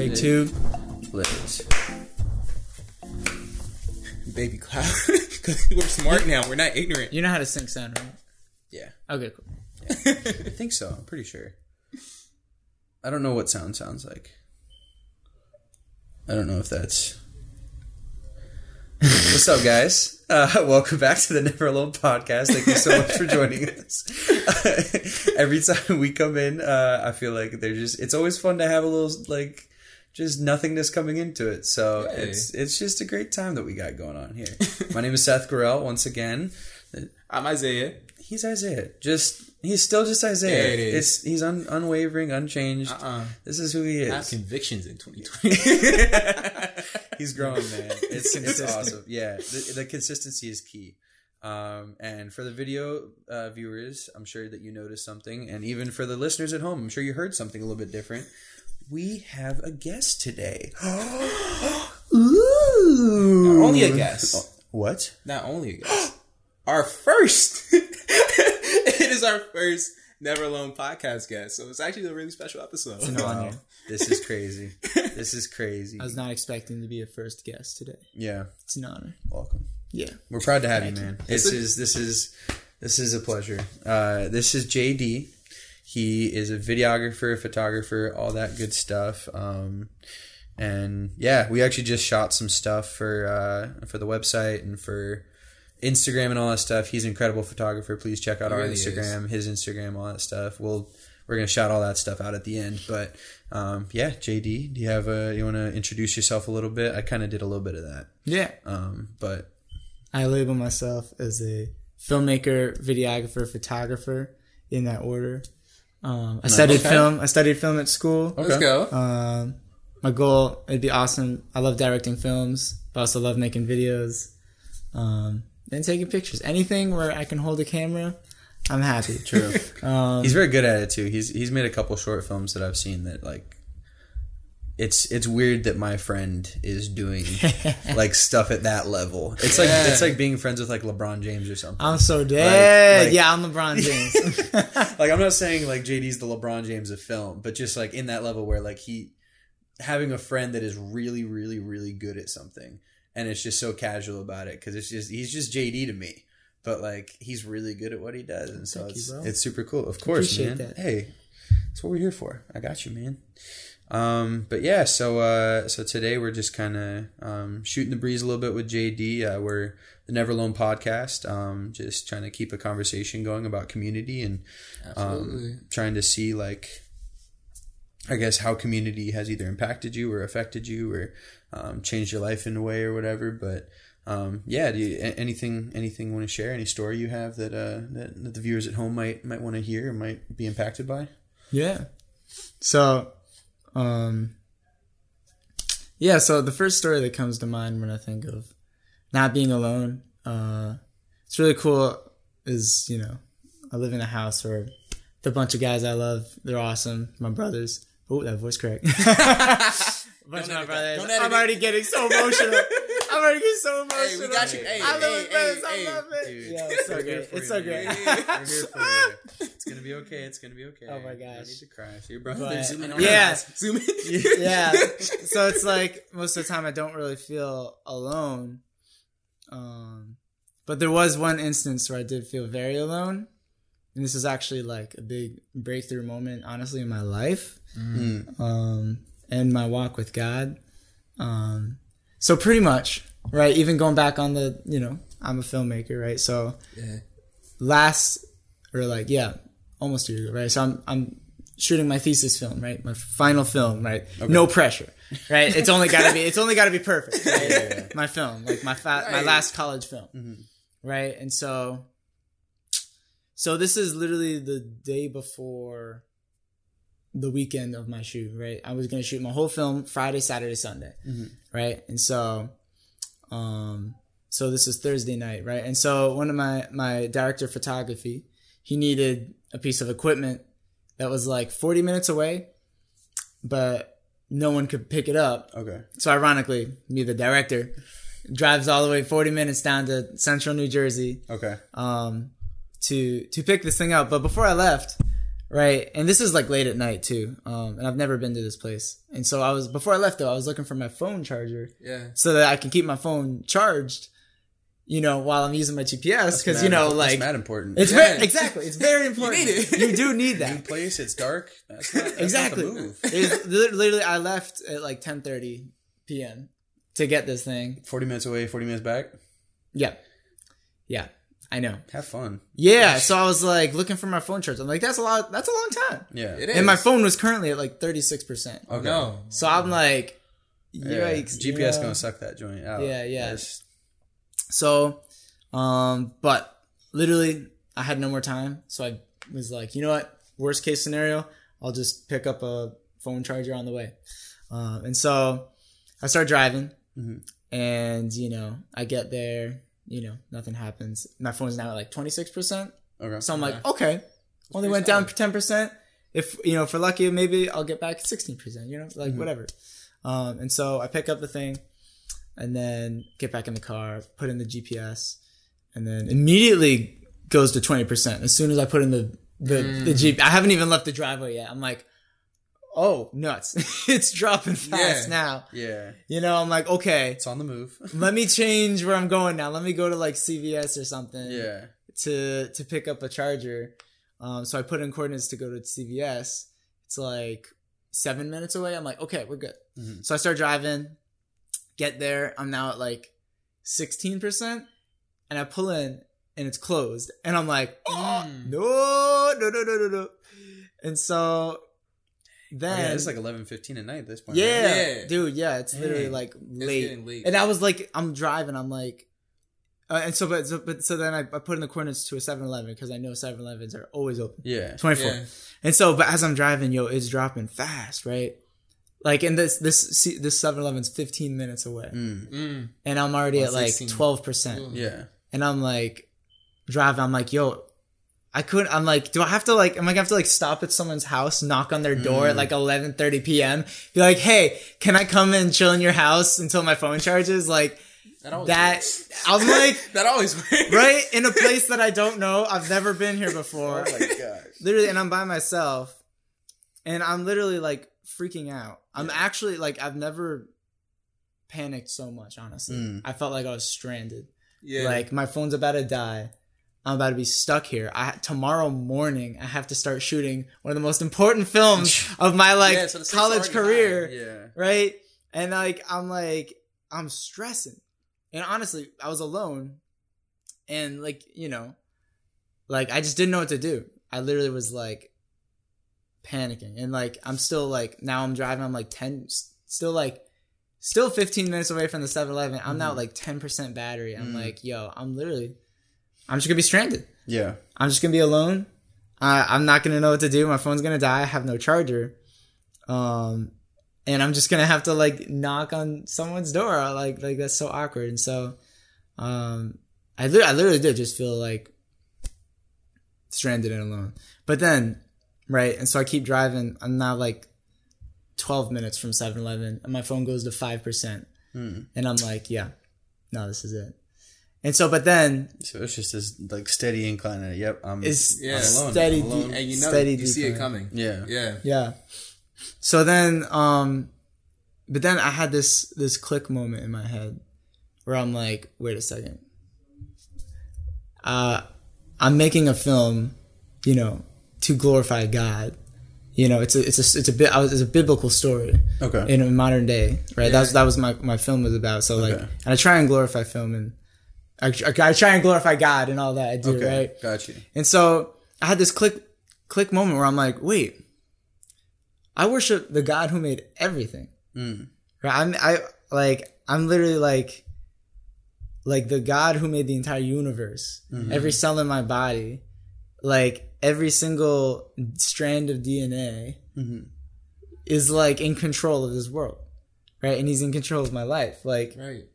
Take two. Liz. Baby Cloud. Because we're smart now. We're not ignorant. You know how to sync sound, right? Yeah, Okay, cool. I think so. I'm pretty sure. I don't know what sound sounds like. I don't know if that's. What's up, guys? Uh, welcome back to the Never Alone podcast. Thank you so much for joining us. Every time we come in, uh, I feel like they're just. It's always fun to have a little like just nothingness coming into it. So Hey. it's it's just a great time that we got going on here. My name is Seth Gorell. Once again, I'm Isaiah. he's Isaiah. Just he's still just Isaiah. There it is. It's he's un, unwavering, unchanged. Uh-uh. This is who he I have is. convictions in 2020. He's growing, man. It's, it's awesome. Yeah, the, the consistency is key. Um, and for the video uh, viewers, I'm sure that you noticed something, and even for the listeners at home, I'm sure you heard something a little bit different. We have a guest today. Ooh! Only a guest. What? Not only a guest. our first. it is our first Never Alone podcast guest. So it's actually a really special episode. It's an honor. Wow, this is crazy. this is crazy. I was not expecting to be a first guest today. Yeah, It's an honor. welcome. Yeah. We're proud to have you, Thank you. man. This is this is this is a pleasure. Uh, this is JD. He is a videographer, photographer, all that good stuff. Um, and yeah, we actually just shot some stuff for uh, for the website and for Instagram and all that stuff. He's an incredible photographer. Please check out He our really Instagram, his Instagram, all that stuff. We'll we're gonna shout all that stuff out at the end. But um, yeah, JD, do you have a you want to introduce yourself a little bit? I kind of did a little bit of that, Yeah. um, but I label myself as a filmmaker, videographer, photographer in that order. Um, I studied Okay. film. I studied film at school. Let's go. Um, my goal, it'd be awesome. I love directing films, but I also love making videos. Um, and taking pictures. Anything where I can hold a camera, I'm happy. True. Um, he's very good at it too. He's he's made a couple short films that I've seen that like it's it's weird that my friend is doing like stuff at that level. It's like Yeah. it's like being friends with like LeBron James or something. I'm so dead. like- yeah, I'm LeBron James. like I'm not saying like JD's the LeBron James of film, but just like in that level where like he having a friend that is really really really good at something and it's just so casual about it cuz it's just he's just JD to me. But like he's really good at what he does and so Thank you, it's bro. it's super cool. Of course, Appreciate man. that. Hey, that's what we're here for. I got you, man. Um, but yeah, so uh, so today we're just kind of um, shooting the breeze a little bit with JD. Uh, we're the Never Alone podcast, um, just trying to keep a conversation going about community and um, trying to see like, I guess how community has either impacted you or affected you or um, changed your life in a way or whatever. But um, yeah, do you, anything anything want to share? Any story you have that, uh, that that the viewers at home might might want to hear or might be impacted by? Yeah. So, um, yeah. So the first story that comes to mind when I think of not being alone, uh, it's really cool. Is you know, I live in a house where the bunch of guys I love, they're awesome. My brothers. Oh, that voice crack. bunch Don't my brothers. I'm already getting so emotional. I'm already getting so emotional. Hey, we got you. Hey, I love hey, my brothers. hey, I love it. Dude, Yeah, it's so we're great. It's you, so man. great. We're here for you. It's gonna be okay. It's gonna be okay. Oh my You don't need to cry. So your brother, But- they're zooming on Yeah. us. Zoom in. yeah. So it's like most of the time I don't really feel alone. Um, but there was one instance where I did feel very alone. And this is actually like a big breakthrough moment, honestly, in my life Mm. um, and my walk with God. Um, so pretty much, right? Even going back on the, you know, I'm a filmmaker, right? So Yeah. last or like yeah almost a year ago right so i'm i'm shooting my thesis film right my final film right no pressure right it's only got to be it's only got to be perfect right? my film like my fa- my last college film mm-hmm. right and so so this is literally the day before the weekend of my shoot right i was to shoot my whole film friday saturday sunday right and so um so this is thursday night right and so one of my my director of photography he needed a piece of equipment that was like 40 minutes away but no one could pick it up Okay. so ironically me the director drives all the way 40 minutes down to central new jersey Okay. um, to to pick this thing up. But before I left, right? And this is like late at night too. Um, and I've never been to this place. And so I was before I left though, I was looking for my phone charger Yeah. so that I can keep my phone charged. You know, while I'm using my GPS, because you know, that's like mad important. it's Yeah. very exactly, it's very important. need it. You do need that New place. It's dark. That's not, that's exactly. Not the move. It's literally, I left at like 10:30 p.m. to get this thing. Forty minutes away. Forty minutes back. Yeah, yeah, I know. Have fun. Yeah, so I was like looking for my phone charge. I'm like, that's a lot. That's a long time. Yeah. It is. And my phone was currently at like 36 percent. Okay. No. So I'm like, Yeah. yikes. you GPS know? gonna suck that joint out. Yeah, yeah. That's- So, um, but literally, I had no more time, so I was like, you know what? Worst case scenario, I'll just pick up a phone charger on the way. Um, and so I start driving, Mhm. and you know, I get there. You know, nothing happens. My phone's now at like twenty six percent. Okay. So I'm like, okay, only went down ten percent. If you know, for lucky, maybe I'll get back sixteen percent. You know, like Mhm. whatever. Um, and so I pick up the thing, and then get back in the car, put in the GPS, and then immediately goes to twenty percent as soon as I put in the the the Mm. Jeep. I haven't even left the driveway yet. I'm like, oh nuts! it's dropping fast Yeah. now. Yeah. You know, I'm like, okay, It's on the move. let me change where I'm going now. Let me go to like CVS or something yeah. to to pick up a charger. Um, so I put in coordinates to go to CVS. It's like seven minutes away. I'm like, okay, we're good. Mhm. So I start driving, get there. I'm now at like 16%, and I pull in and it's closed. And I'm like, oh, Mm. no, no, no, no, no, no. And so Oh, yeah, it's like eleven fifteen at night at this point. yeah, right? Yeah. dude, yeah, it's literally Dang. like late. getting late. And I was like, I'm driving. I'm like, uh, and so, but, so, but, so then I, I put in the coordinates to a 7 Eleven because I know 7 Elevens are always open Yeah. 24. Yeah. And so, but as I'm driving, yo, it's dropping fast, right? Like, and this, this, see, this 7 Eleven's 15 minutes away. Mm. Mm. And I'm already at like 12%. Mm. Yeah. And I'm like, driving, I'm like, yo, I couldn't, I'm like, do I have to like, am I gonna have to like stop at someone's house, knock on their door at Mm. like 11.30 p.m., be like, hey, can I come and chill in your house until my phone charges? Like, That that. I'm like, that always works. right in a place that I don't know. I've never been here before. Oh my gosh. literally, and I'm by myself, and I'm literally like freaking out. I'm actually like I've never panicked so much. Honestly, Mm. I felt like I was stranded. Yeah. Like my phone's about to die. I'm about to be stuck here. I tomorrow morning I have to start shooting one of the most important films of my like Yeah, so college career Yeah. right? And like I'm like I'm stressing. And honestly, I was alone and like, you know, like I just didn't know what to do. I literally was like panicking. And like I'm still like now I'm driving I'm like ten, still like still 15 minutes away from the 7-Eleven. I'm now Mhm. like 10% battery. I'm Mhm. like, yo, I'm literally I'm just going to be stranded. Yeah. I'm just gonna be alone. I, I'm not gonna know what to do. My phone's gonna die. I have no charger. Um, and I'm just gonna have to like knock on someone's door. Like, like that's so awkward. And so, um, I, li- I literally did just feel like stranded and alone. But then, right, and so I keep driving. I'm now like 12 minutes from 7-Eleven, and my phone goes to five percent, Mm. and I'm like, yeah, no, this is it. And so, but then So it's just this like steady incline. At, yep. I'm. it's Yeah. I'm alone. steady, I'm alone. and you know steady you see it coming. Yeah. Yeah. Yeah. So then, um, but then I had this this click moment in my head where I'm like, wait a second. Uh, I'm making a film, you know, to glorify God. You know, it's a it's a it's a bit it's a biblical story Okay. in a modern day, right? Yeah. That's that was my my film was about. So like, Okay. and I try and glorify film and I, I try and glorify God and all that I do, okay. right? Got you. And so I had this click click moment where I'm like, wait, I worship the God who made everything. Mm. Right? I'm I like I'm literally like like the God who made the entire universe, Mhm. every cell in my body, like every single strand of DNA Mhm. is like in control of this world. Right? And he's in control of my life. Like Right.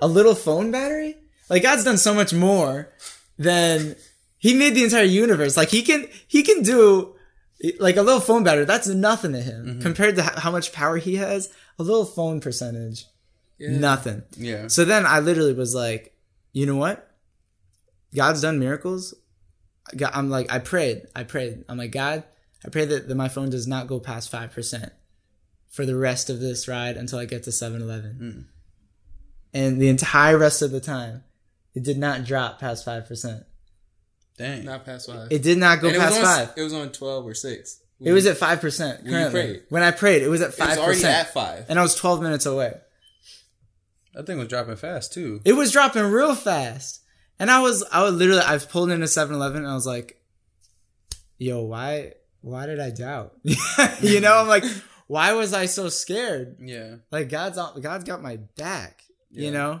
A little phone battery? Like God's done so much more than he made the entire universe. Like he can he can do like a little phone battery. That's nothing to him mm-hmm. compared to how much power he has. A little phone percentage, Yeah. nothing. Yeah. So then I literally was like, you know what? God's done miracles. I'm like, I prayed, I prayed. I'm like, God, I pray that, that my phone does not go past five percent for the rest of this ride until I get to 7-Eleven. And the entire rest of the time, it did not drop past five percent. Dang. Not past five. It did not go And it past on, five. It was on twelve or six. It was at five percent When you currently. prayed. When I prayed, it was at It was five already at percent, five. and I was twelve minutes away. That thing was dropping fast too. It was dropping real fast. And I was I was literally I was pulling into 7-Eleven and I was like, yo, why why did I doubt? you know, I'm like, why was I so scared? Yeah. Like God's on God's got my back, Yeah. you know?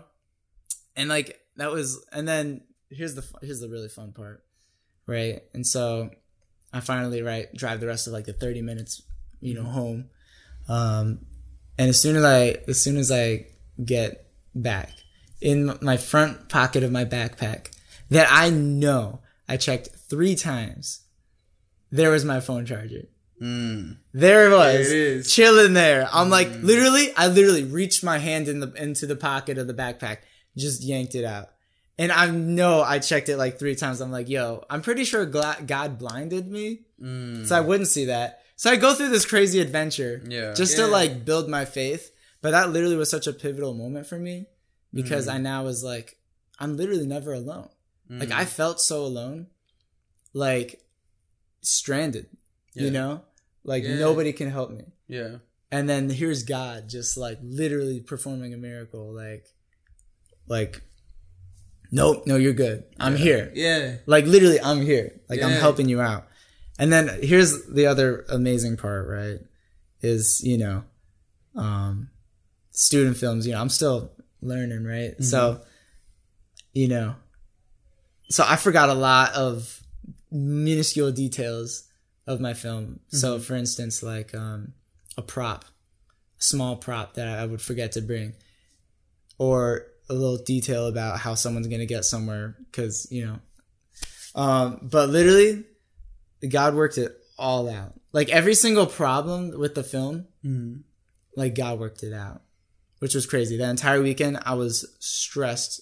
And like that was and then here's the here's the really fun part. Right? And so I finally right drive the rest of like the 30 minutes, you know, home. Um and as soon as I as soon as I get back in my front pocket of my backpack that I know I checked 3 times there was my phone charger. Mm. There it was, There it is. chilling there. I'm like, literally, I literally reached my hand in the into the pocket of the backpack, just yanked it out, and I know I checked it like three times. I'm like, yo, I'm pretty sure gla- God blinded me, Mm. so I wouldn't see that. So I go through this crazy adventure, Yeah. just Yeah. to like build my faith. But that literally was such a pivotal moment for me Mm. because I now was like, I'm literally never alone. Like I felt so alone, like stranded, you know, like Yeah. nobody can help me. Yeah. And then here's God just like literally performing a miracle, like, like, nope, no, you're good. I'm here. Yeah. Like literally, I'm here. Like I'm helping you out. And then here's the other amazing part, right? Is you know, um, student films. You know, I'm still learning, right? So, you know, so I forgot a lot of minuscule details of my film. So, for instance, like um, a prop, a small prop that I would forget to bring, or a little detail about how someone's gonna get somewhere because you know. Um, but literally, God worked it all out. Like every single problem with the film, Mm. like God worked it out, which was crazy. That entire weekend, I was stressed.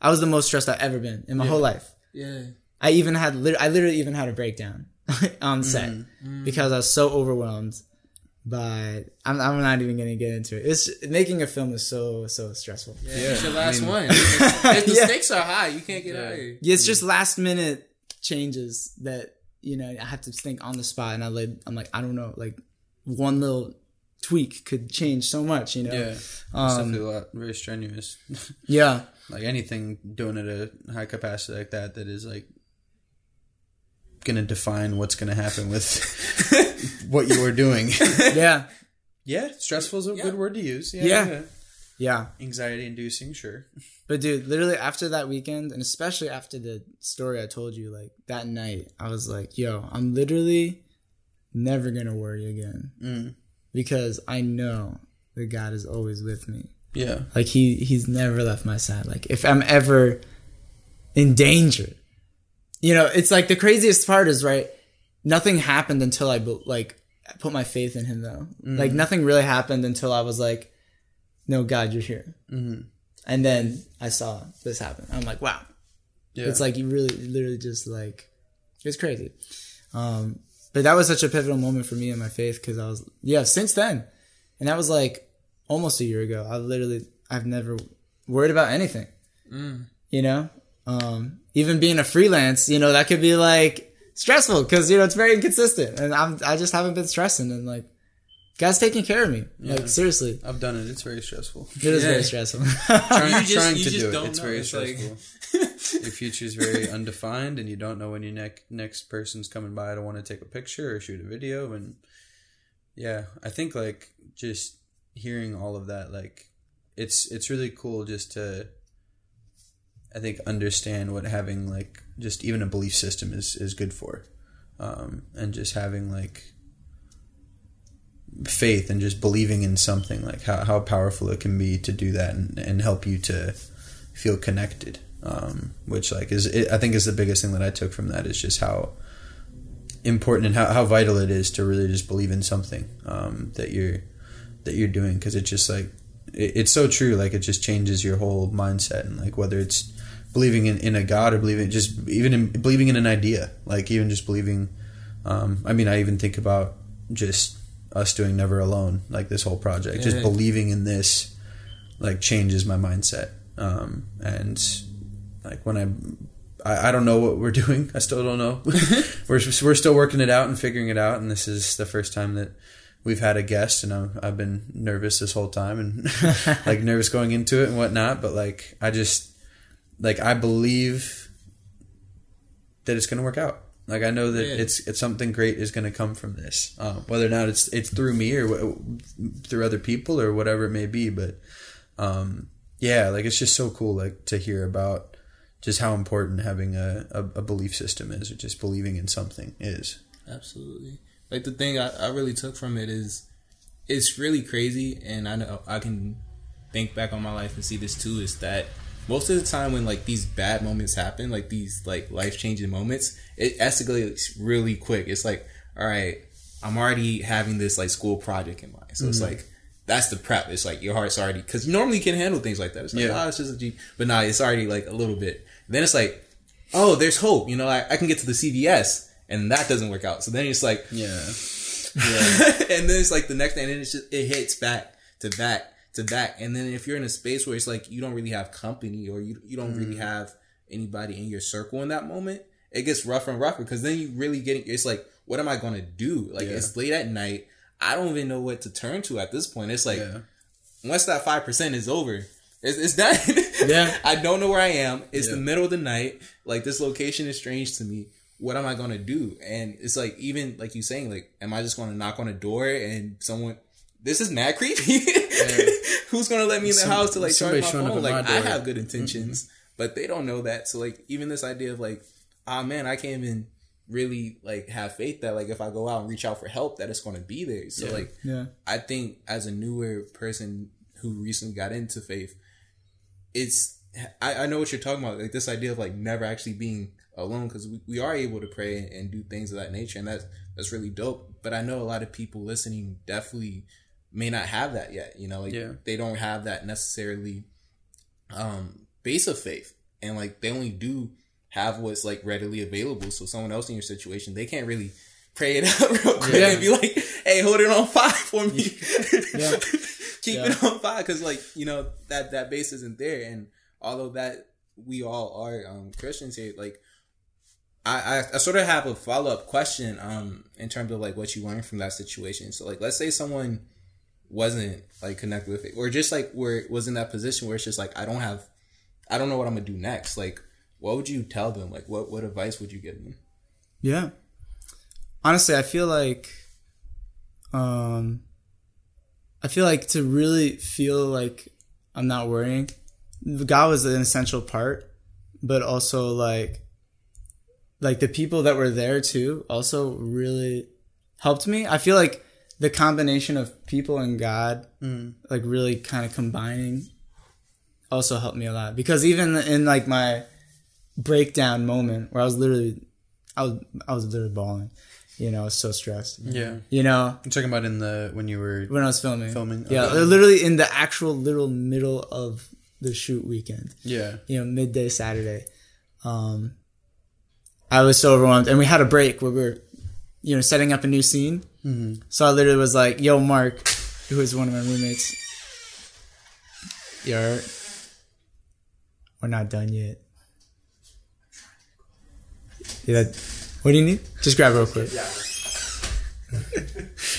I was the most stressed I've ever been in my whole life. Yeah. I even had, I literally even had a breakdown on set mm-hmm. Mm-hmm. because I was so overwhelmed by. I'm, I'm not even gonna get into it. It's making a film is so so stressful. Yeah. Yeah, It's your I last mean- one. if the Yeah. stakes are high, you can't get Yeah. out of here. Yeah, it's just mm. last minute changes that you know I have to think on the spot, and I like I'm like I don't know, like one little tweak could change so much, you know. Yeah. Um, it's Um, definitely a lot very strenuous. yeah, like anything doing at a high capacity like that that is like gonna define what's gonna happen with what you are doing. yeah, yeah, stressful is a Yeah. good word to use. Yeah. Yeah. yeah. Anxiety inducing, sure. But dude, literally after that weekend, and especially after the story I told you, like that night, I was like, "Yo, I'm literally never gonna worry again Mm. because I know that God is always with me. Yeah. Like he he's never left my side. Like if I'm ever in danger, you know, it's like the craziest part is right. Nothing happened until I like put my faith in him though. Like nothing really happened until I was like, "No, God, you're here." Mhm. And then I saw this happen. I'm like, "Wow." Yeah. It's like you really, literally just like, it's crazy. Um, but that was such a pivotal moment for me in my faith because I was, yeah, since then, and that was like almost a year ago. I literally, I've never worried about anything. You know, um, even being a freelance, you know, that could be like stressful because you know it's very inconsistent, and I'm, I just haven't been stressing, and like, God's taking care of me. Like seriously, I've done it. It's very stressful. it is Yeah. very stressful. Trying, You just- trying you to just do it. don't It's know. very It's like- stressful. Your future's very undefined, and you don't know when your neck next person's coming by to want to take a picture or shoot a video. And yeah, I think like just hearing all of that, like it's it's really cool just to I think understand what having like just even a belief system is is good for, um, and just having like faith and just believing in something like how, how powerful it can be to do that and, and help you to feel connected. Um, which like is it, i think is the biggest thing that i took from that is just how important and how, how vital it is to really just believe in something um, that you're that you're doing. Because it's just like it, it's so true. Like it just changes your whole mindset and like whether it's believing in, in a God or believing just even in believing in an idea, like even just believing. Um, I mean, I even think about just us doing Never Alone, like this whole project, just Yeah. believing in this, like changes my mindset. Um, and like when I, I, I don't know what we're doing. I still don't know. we're we're still working it out and figuring it out. And this is the first time that we've had a guest, and I've, I've been nervous this whole time and like nervous going into it and whatnot. But like I just like I believe that it's going to work out. Like I know that Yeah. it's it's something great is going to come from this, um, whether or not it's it's through me or wh- through other people or whatever it may be. But um, yeah, like it's just so cool, like to hear about just how important having a, a, a belief system is, or just believing in something is. Absolutely. Like the thing I, I really took from it is it's really crazy and I know I can think back on my life and see this too is that most of the time when like these bad moments happen, like these like life changing moments, it escalates really quick. It's like, all right, I'm already having this like school project in mind. So it's mm-hmm. like that's the prep. It's like your heart's already because normally you normally can handle things like that. It's like, Yeah. oh, it's just a G, but nah, it's already like a little bit. Then it's like, oh, there's hope. You know, I, I can get to the CVS, and that doesn't work out. So then it's like, Yeah, and then it's like the next day, and then it's just it hits back to back to back. And then if you're in a space where it's like you don't really have company or you you don't really mm. have anybody in your circle in that moment, it gets rougher and rougher because then you really getting it's like, what am I gonna do? Like Yeah. it's late at night. I don't even know what to turn to at this point. It's like yeah, once that five percent is over, it's, it's done. Yeah. I don't know where I am. It's Yeah. the middle of the night. Like this location is strange to me. What am I gonna do? And it's like even like you saying, like, am I just gonna knock on a door and someone? This is mad creepy. Who's gonna let me in the Some- house to like charge somebody my showing up phone? at my Like I. Mm-hmm. have good intentions, but they don't know that. So like even this idea of like, ah man, I can't even really like have faith that like if I go out and reach out for help that it's gonna be there. So Yeah. like Yeah. I think as a newer person who recently got into faith, it's I, I know what you're talking about, like this idea of like never actually being alone because we, we are able to pray and do things of that nature, and that's that's really dope. But I know a lot of people listening definitely may not have that yet. You know, like Yeah. they don't have that necessarily um base of faith, and like they only do have what's like readily available. So someone else in your situation, they can't really pray it out real quick Yeah. and be like, "Hey, hold it on fire for me." Yeah. Keep it on fire because, like, you know that that base isn't there. And although that we all are um, Christians here, like, I, I I sort of have a follow up question um in terms of like what you learned from that situation. So, like, let's say someone wasn't like connected with it, or just like where it was in that position where it's just like I don't have, I don't know what I'm gonna do next. Like, what would you tell them? Like, what what advice would you give them? Yeah. Honestly, I feel like um I feel like to really feel like I'm not worrying, God was an essential part, but also like like the people that were there too also really helped me. I feel like the combination of people and God like really kind of combining also helped me a lot because even in like my breakdown moment where I was literally I was I was literally bawling. You know, I was so stressed. yeah. You know, I'm talking about in the when you were when I was filming. Filming, Yeah, okay. literally in the actual little middle of the shoot weekend. yeah You know, midday Saturday. Um I was so overwhelmed and we had a break where we were you know, setting up a new scene. Mm-hmm. So I literally was like, "Yo, Mark, who is one of my roommates, you're we're not done yet." Yeah, what do you need? Just grab it real quick.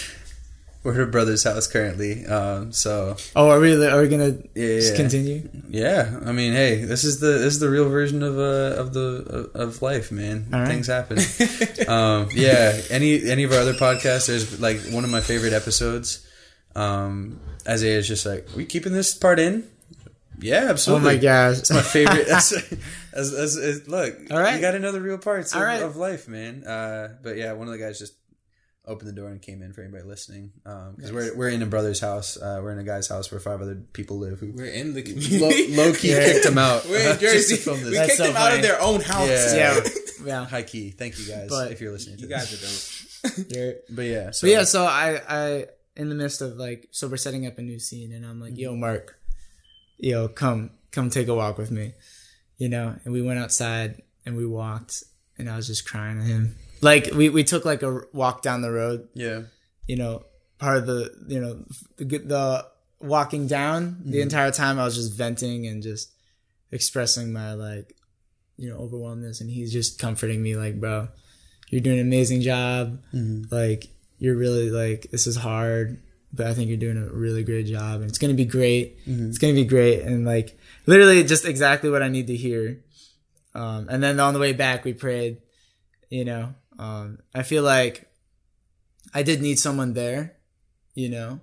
we're a brother's house currently. Um, so Oh, are we are we gonna Yeah, continue? yeah, I mean, hey, this is the this is the real version of uh of the of, of life, man. Right. Things happen. um, yeah, any any of our other podcasts, there's like one of my favorite episodes. Um, Isaiah is just like, we keeping this part in? Yeah, absolutely. Oh my gosh. It's my favorite. That's, as, as, as, look, All right. you got the real parts of, right. of life, man. Uh, but yeah, one of the guys just opened the door and came in for anybody listening. Because we're we're in a brother's house. Uh, we're in a guy's house where five other people live who We're in the low, community. low key Yeah. kicked him out. We're in Jersey. We. That's kicked so them out of their own house. Yeah. yeah, yeah. High key. Thank you guys But- if you're listening to You this. guys are dope. You're- But yeah, so But yeah, so I, I, in the midst of like, so we're setting up a new scene, and I'm like, "Yo, Mark, yo, come, come take a walk with me," you know, and we went outside and we walked, and I was just crying to him. Like we we took like a walk down the road, Yeah. you know, part of the you know the, the walking down the mm-hmm. entire time I was just venting and just expressing my like you know overwhelmness. And he's just comforting me like bro you're doing an amazing job. Mm-hmm. Like you're really like this is hard but I think you're doing a really great job. And it's gonna be great. Mm-hmm. It's gonna be great. And like literally just exactly what I need to hear. Um, and then on the way back we prayed you know um, I feel like I did need someone there you know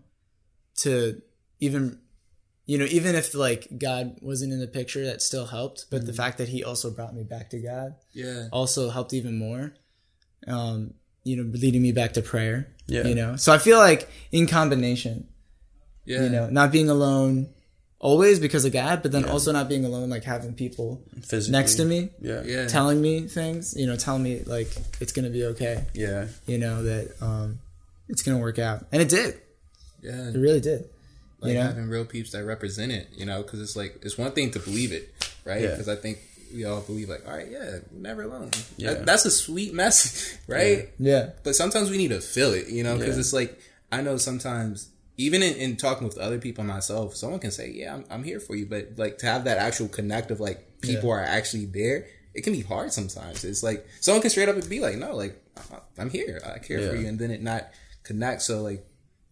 to even you know even if like god wasn't in the picture that still helped but the fact that he also brought me back to god Yeah. also helped even more um you know leading me back to prayer Yeah. you know so i feel like in combination Yeah. you know not being alone always because of god but then also not being alone like having people Physically. next to me Yeah. Yeah. telling me things you know telling me like it's gonna be okay Yeah. you know that um it's gonna work out and it did Yeah. it really did like you know? having real peeps that represent it, you know, because it's like it's one thing to believe it, right? Yeah. Because I think we all believe like, all right, yeah, never alone. Yeah. That- that's a sweet message, right? yeah But sometimes we need to feel it, you know, because Yeah. it's like I know sometimes even in, in talking with other people myself, someone can say, yeah, I'm, I'm here for you, but like to have that actual connect of like people are actually there. It can be hard sometimes. It's like someone can straight up and be like, "No, like I'm here. I care for you," and then it not connect. So like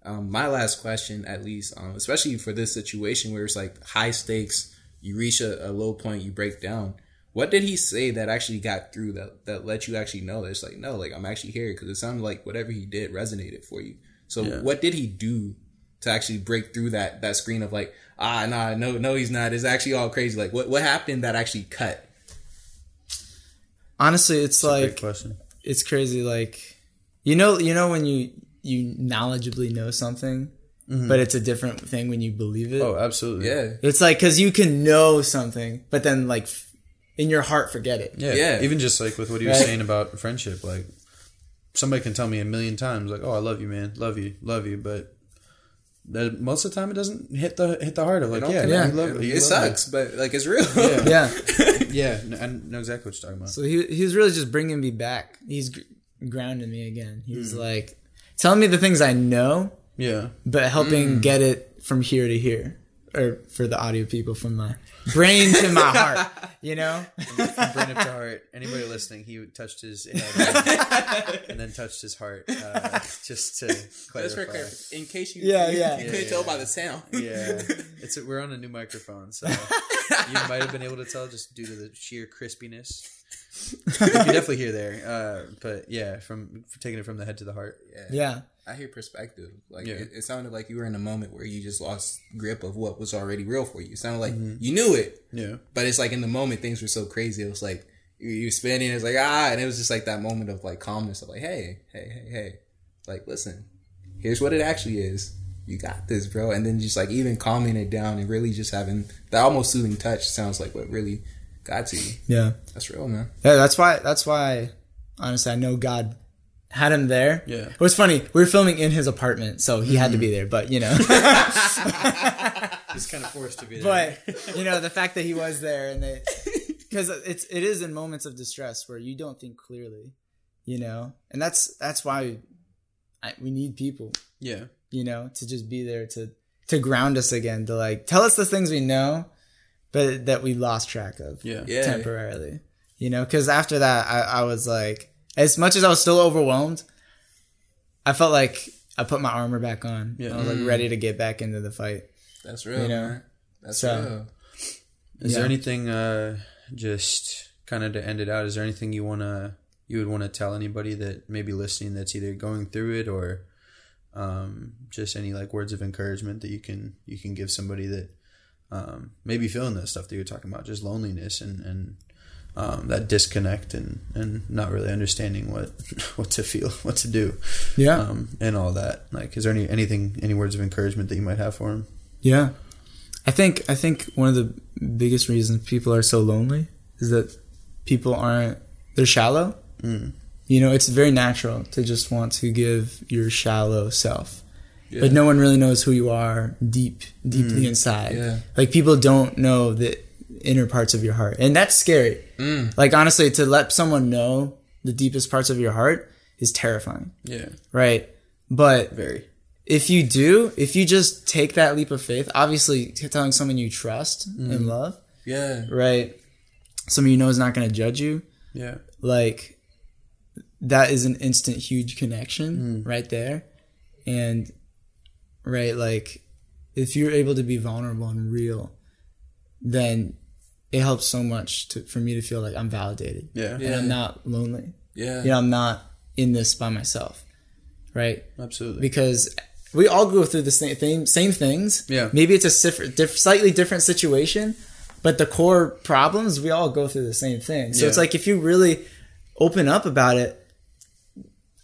um, my last question, at least, um, especially for this situation where it's like high stakes, you reach a, a low point, you break down. What did he say that actually got through that that let you actually know that it's like no, like I'm actually here because it sounded like whatever he did resonated for you. So Yeah. what did he do to actually break through that that screen of like ah nah no no he's not it's actually all crazy like what what happened that actually cut honestly it's Great like question. it's crazy like you know you know when you you knowledgeably know something but it's a different thing when you believe it Oh, absolutely. yeah it's like because you can know something but then like in your heart forget it Yeah. Yeah. Even just like with what he was Right. saying about friendship, like somebody can tell me a million times, like, "Oh, I love you, man, love you, love you," but that most of the time it doesn't hit the hit the heart of like, Don't yeah, connect. man, love, it, you it love me." sucks but like it's real. Yeah. yeah. Yeah, n- I know exactly what you're talking about. so he, he was really just bringing me back. He's gr- grounding me again. He's mm. like telling me the things i know yeah, but helping mm. get it from here to here or for the audio people from my brain to my heart you know from brain up to heart. Anybody listening, he touched his head and then touched his heart, uh, just to That's for clarify. clar- in case you Yeah, you, yeah. you Yeah, couldn't yeah, tell by the sound Yeah, it's we're on a new microphone, so you might have been able to tell just due to the sheer crispiness. you definitely hear there, uh, but yeah, from taking it from the head to the heart. yeah I hear perspective. Like Yeah. it, it sounded like you were in a moment where you just lost grip of what was already real for you. It sounded like Mm-hmm. you knew it, Yeah, but it's like in the moment things were so crazy. It was like you, you spinning. It's like ah, and it was just like that moment of like calmness of like hey, hey, hey, hey, like listen, here's what it actually is. You got this, bro. And then just like even calming it down and really just having that almost soothing touch sounds like what really got to you. yeah That's real, man. Yeah, that's why. That's why. Honestly, I know God had him there. Yeah. It was funny. We were filming in his apartment, so he had to be mm-hmm. there. But you know, He's kind of forced to be there. but you know, the fact that he was there and they, because it's it is in moments of distress where you don't think clearly, you know, and that's that's why I, we need people, yeah, you know, to just be there to to ground us again, to like tell us the things we know, but that we lost track of. yeah, Yeah. temporarily. You know, because after that, I, I was like, as much as I was still overwhelmed, I felt like I put my armor back on. Yeah. I was like ready to get back into the fight. That's real, You know, man. That's so- real. Is Yeah. there anything, uh, just kind of to end it out? Is there anything you wanna you would want to tell anybody that may be listening that's either going through it or um, just any like words of encouragement that you can you can give somebody that um, maybe feeling that stuff that you're talking about, just loneliness and and um, that disconnect and and not really understanding what what to feel, what to do, Yeah, um, and all that. Like, is there any anything any words of encouragement that you might have for him? yeah. I think I think one of the biggest reasons people are so lonely is that people aren't they're shallow. Mm. You know, it's very natural to just want to give your shallow self. Yeah. But no one really knows who you are deep, deeply inside. Yeah. Like people don't know that inner parts of your heart, and that's scary. Mm. Like honestly, to let someone know the deepest parts of your heart is terrifying, Yeah. right? But Very. if you do, if you just take that leap of faith, obviously telling someone you trust and mm-hmm. love, Yeah. right? Someone you know is not going to judge you, Yeah. like that is an instant huge connection mm. right there. And right, like if you're able to be vulnerable and real, then it helps so much to, for me to feel like I'm validated. Yeah. And I'm not lonely. Yeah. You know, I'm not in this by myself. Right? Absolutely. because we all go through the same thing, same things. Yeah. Maybe it's a diff- diff- slightly different situation, but the core problems we all go through the same thing. So it's like if you really open up about it,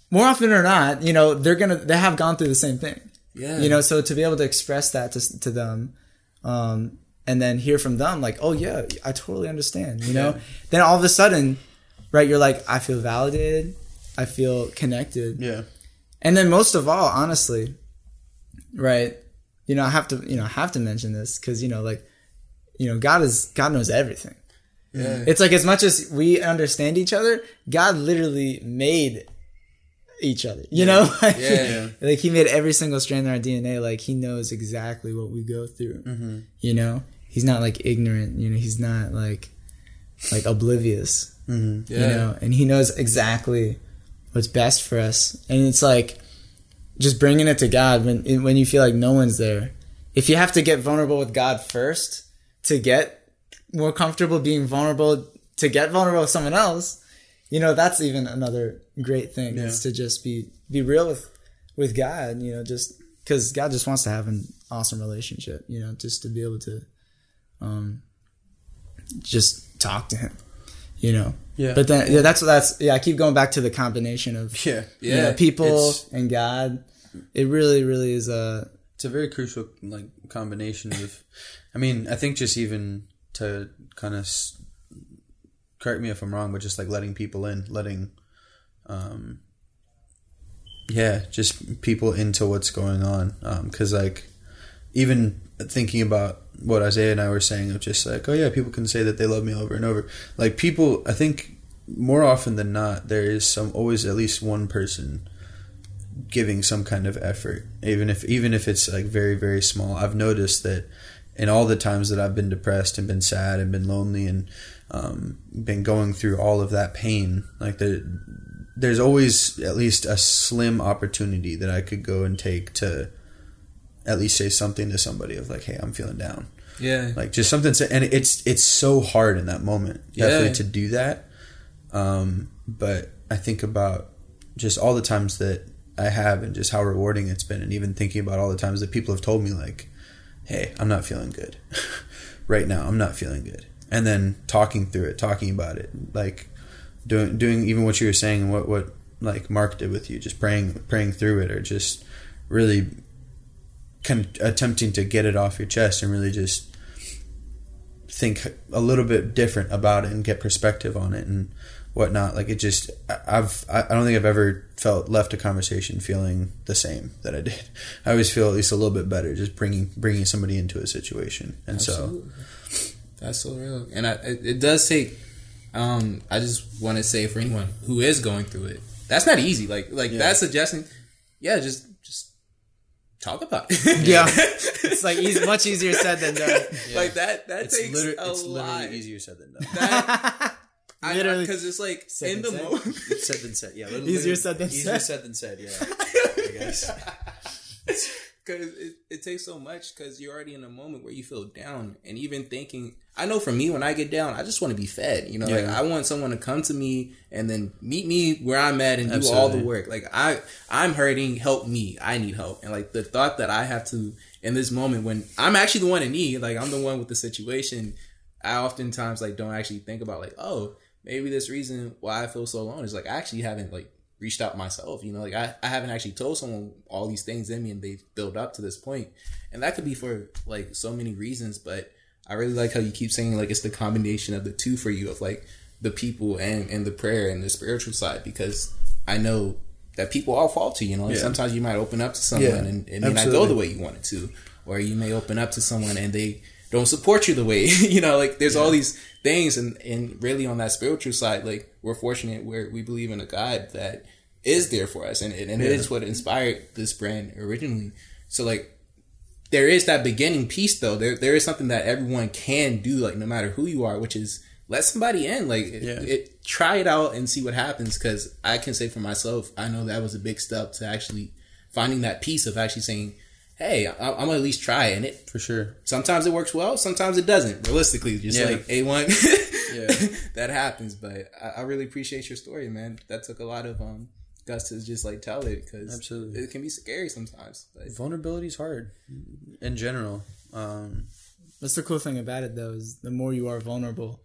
more often or not, you know they're gonna they have gone through the same thing. Yeah. You know, so to be able to express that to to them, um, and then hear from them like, oh yeah, I totally understand. You know, then all of a sudden, right, you're like, I feel validated, I feel connected. yeah. And then most of all, honestly, right? You know, I have to, you know, I have to mention this because you know, like, you know, God is God knows everything. Yeah. It's like as much as we understand each other, God literally made each other. You know, like, Yeah. like He made every single strand in our DNA. Like He knows exactly what we go through. Mm-hmm. You know, He's not like ignorant. You know, He's not like like oblivious Yeah. you know and he knows exactly what's best for us and it's like just bringing it to god when when you feel like no one's there if you have to get vulnerable with god first to get more comfortable being vulnerable to get vulnerable with someone else you know that's even another great thing is to just be be real with with god you know just because god just wants to have an awesome relationship you know just to be able to um just talk to him you know Yeah. but then yeah that's that's yeah i keep going back to the combination of Yeah. you know, Yeah, people and god it really really is a It's a very crucial like combination of. I mean, I think just even to kind of correct me if I'm wrong, but just like letting people in, letting, um, yeah, just people into what's going on. Because like, even thinking about what Isaiah and I were saying of just like, oh yeah, people can say that they love me over and over. Like people, I think more often than not, there is some always at least one person giving some kind of effort even if even if it's like very very small i've noticed that in all the times that i've been depressed and been sad and been lonely and um, been going through all of that pain like there there's always at least a slim opportunity that i could go and take to at least say something to somebody of like hey i'm feeling down Yeah. like just something to, and it's it's so hard in that moment definitely Yeah. to do that um but i think about just all the times that i have and just how rewarding it's been and even thinking about all the times that people have told me like hey i'm not feeling good right now i'm not feeling good and then talking through it talking about it like doing doing even what you were saying and what what like mark did with you just praying praying through it or just really con- attempting to get it off your chest and really just think a little bit different about it and get perspective on it and whatnot. Like it just, I've, I don't think I've ever felt left a conversation feeling the same that I did. I always feel at least a little bit better just bringing bringing somebody into a situation. And so, That's so real, and I, it, it does take. Um, I just want to say for anyone who is going through it, that's not easy. Like, like that suggesting, yeah, just just talk about it. yeah it's like easy, much easier said than done like that. That it's, takes liter- a it's lot. literally easier said than done. That, I, Literally because it's like said in the moment. said than said. Yeah, Easier said than said. easier said. said than said. Yeah, I guess. Because it, it takes so much because you're already in a moment where you feel down and even thinking i know for me when i get down i just want to be fed you know like i want someone to come to me and then meet me where i'm at and do all the work. Like i i'm hurting help me i need help. And like the thought that i have to in this moment when i'm actually the one in need like i'm the one with the situation i oftentimes like don't actually think about like oh maybe this reason why i feel so alone is like i actually haven't like reached out myself you know like I, I haven't actually told someone all these things in me and they've built up to this point and that could be for like so many reasons but i really like how you keep saying like it's the combination of the two for you of like the people and and the prayer and the spiritual side because i know that people all fall to you know like Yeah. sometimes you might open up to someone Yeah, and it may not go the way you want it to or you may open up to someone and they don't support you the way you know. Like there's all these things, and and really on that spiritual side, like we're fortunate where we believe in a God that is there for us, and and, and it is what inspired this brand originally. So like there is that beginning piece though. There there is something that everyone can do, like no matter who you are, which is let somebody in. Like it, Yeah. it try it out and see what happens. Because I can say for myself, I know that was a big step to actually finding that piece of actually saying, "Hey, I, I'm gonna at least try." it. And it for sure. sometimes it works well, sometimes it doesn't. Realistically, just Yeah. like a one, Yeah. that happens. But I, I really appreciate your story, man. That took a lot of um guts to just like tell it because Absolutely. it can be scary sometimes. But Vulnerability is hard in general. Um, That's the cool thing about it, though, is the more you are vulnerable,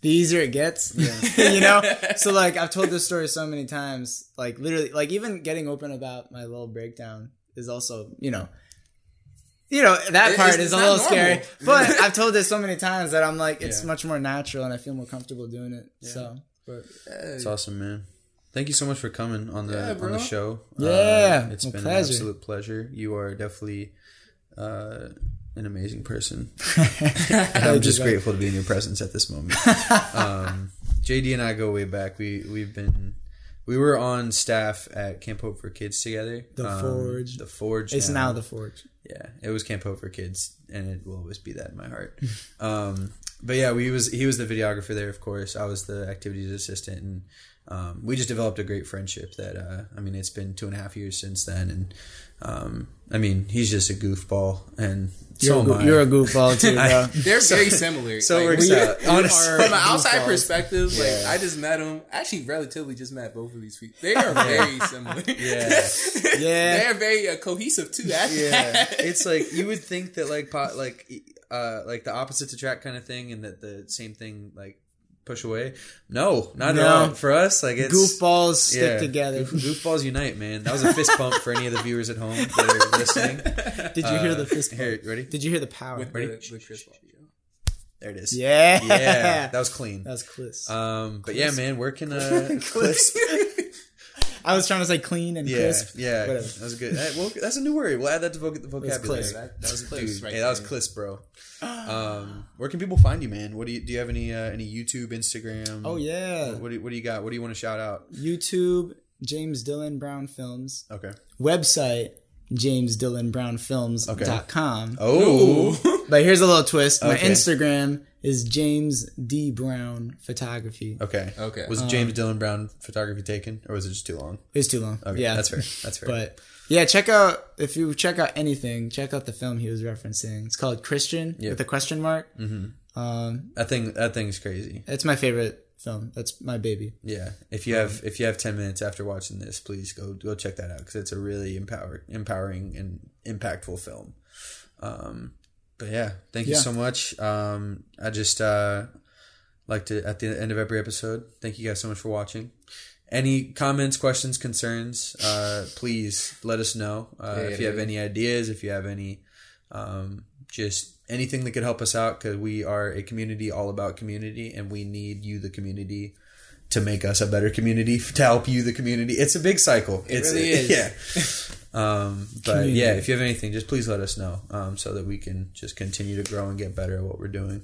the easier it gets. you know. So like I've told this story so many times. Like literally, like even getting open about my little breakdown is also, you know. You know that part it's- is it's a little normal. scary, but I've told this so many times that I'm like, it's Yeah. much more natural, and I feel more comfortable doing it. So, but it's awesome, man. Thank you so much for coming on the Yeah, on the show. Yeah, uh, it's my been pleasure. an absolute pleasure. You are definitely uh, an amazing person. Thank I'm just grateful to be in your presence at this moment. um, JD and I go way back. We we've been we were on staff at Camp Hope for Kids together. The Um, Forge. The Forge. it's now the forge. yeah, it was Camp Hope for Kids, and it will always be that in my heart. um, but yeah, we was he was the videographer there, of course. I was the activities assistant, and um, we just developed a great friendship. That uh, I mean, it's been two and a half years since then, and um, I mean, he's just a goofball, and You're, so a, am I. you're a goofball too, bro. they're very similar. so it Like, works we- out. Honestly, From an outside goofballs. perspective, like I just met them. Actually, relatively just met both of these people. They are very similar. Yeah. Yeah. they're very uh, cohesive too. Actually. yeah, it's like you would think that like pot like uh like the opposites attract kind of thing, and that the same thing like push away. No, not No. at all. For us, like it's Goofballs stick yeah, together. Goof, goofballs unite, man. That was a fist bump for any of the viewers at home that are listening. Did you hear Uh, the fist bump? Here, ready? Did you hear the power? with Ready? the, the Chris Paul video. There it is. yeah. yeah, that was clean. That was clisp. Um, but yeah, man, where can uh, clisp? I was trying to say clean and Yeah, crisp. yeah, Whatever. that was good. That- well, that's a new word. We'll add that to voc- the vocabulary. clisp. That- That was that's clisp dude. right hey, that was there. clisp, bro. Um, where can people find you, man? What do you do? You have any uh, any YouTube, Instagram? Oh yeah. What do you, what do you got? What do you want to shout out? YouTube, James Dylan Brown Films. Okay. Website, jamesdillonbrownfilms.com. Oh, But here's a little twist. My Okay. Instagram is James D Brown Photography. okay. Okay. Was James Dylan Brown photography taken, or was it just too long? It's too long. Okay, yeah. that's fair. That's fair. But yeah, check out if you check out anything, check out the film he was referencing. It's called Christian Yeah. with a question mark. Mm-hmm. Um, that thing, that thing's crazy. it's my favorite film. That's my baby. Yeah. If you have if you have ten minutes after watching this, please go go check that out because it's a really empower, empowering and impactful film. Um, but yeah, thank you Yeah. so much. Um, I just uh, like to at the end of every episode. Thank you guys so much for watching. Any comments, questions, concerns? Uh, please let us know. Uh, Yeah, if you have any ideas, if you have any, um, just anything that could help us out, because we are a community all about community, and we need you, the community, to make us a better community to help you the community. It's a big cycle. It it's really is. yeah. Um but Community. yeah if you have anything just please let us know um so that we can just continue to grow and get better at what we're doing.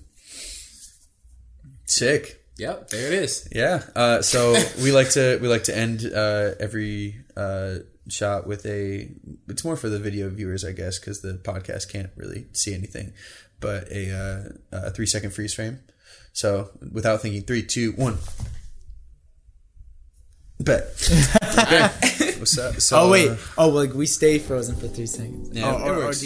Sick. Yep, there it is. yeah uh so we like to we like to end uh every uh shot with a it's more for the video viewers i guess because the podcast can't really see anything but a uh a three second freeze frame. So without thinking three two one Bet. okay. What's up? So, Oh wait. uh, Oh, like we stay frozen for three seconds. Yeah, oh, it or, or works.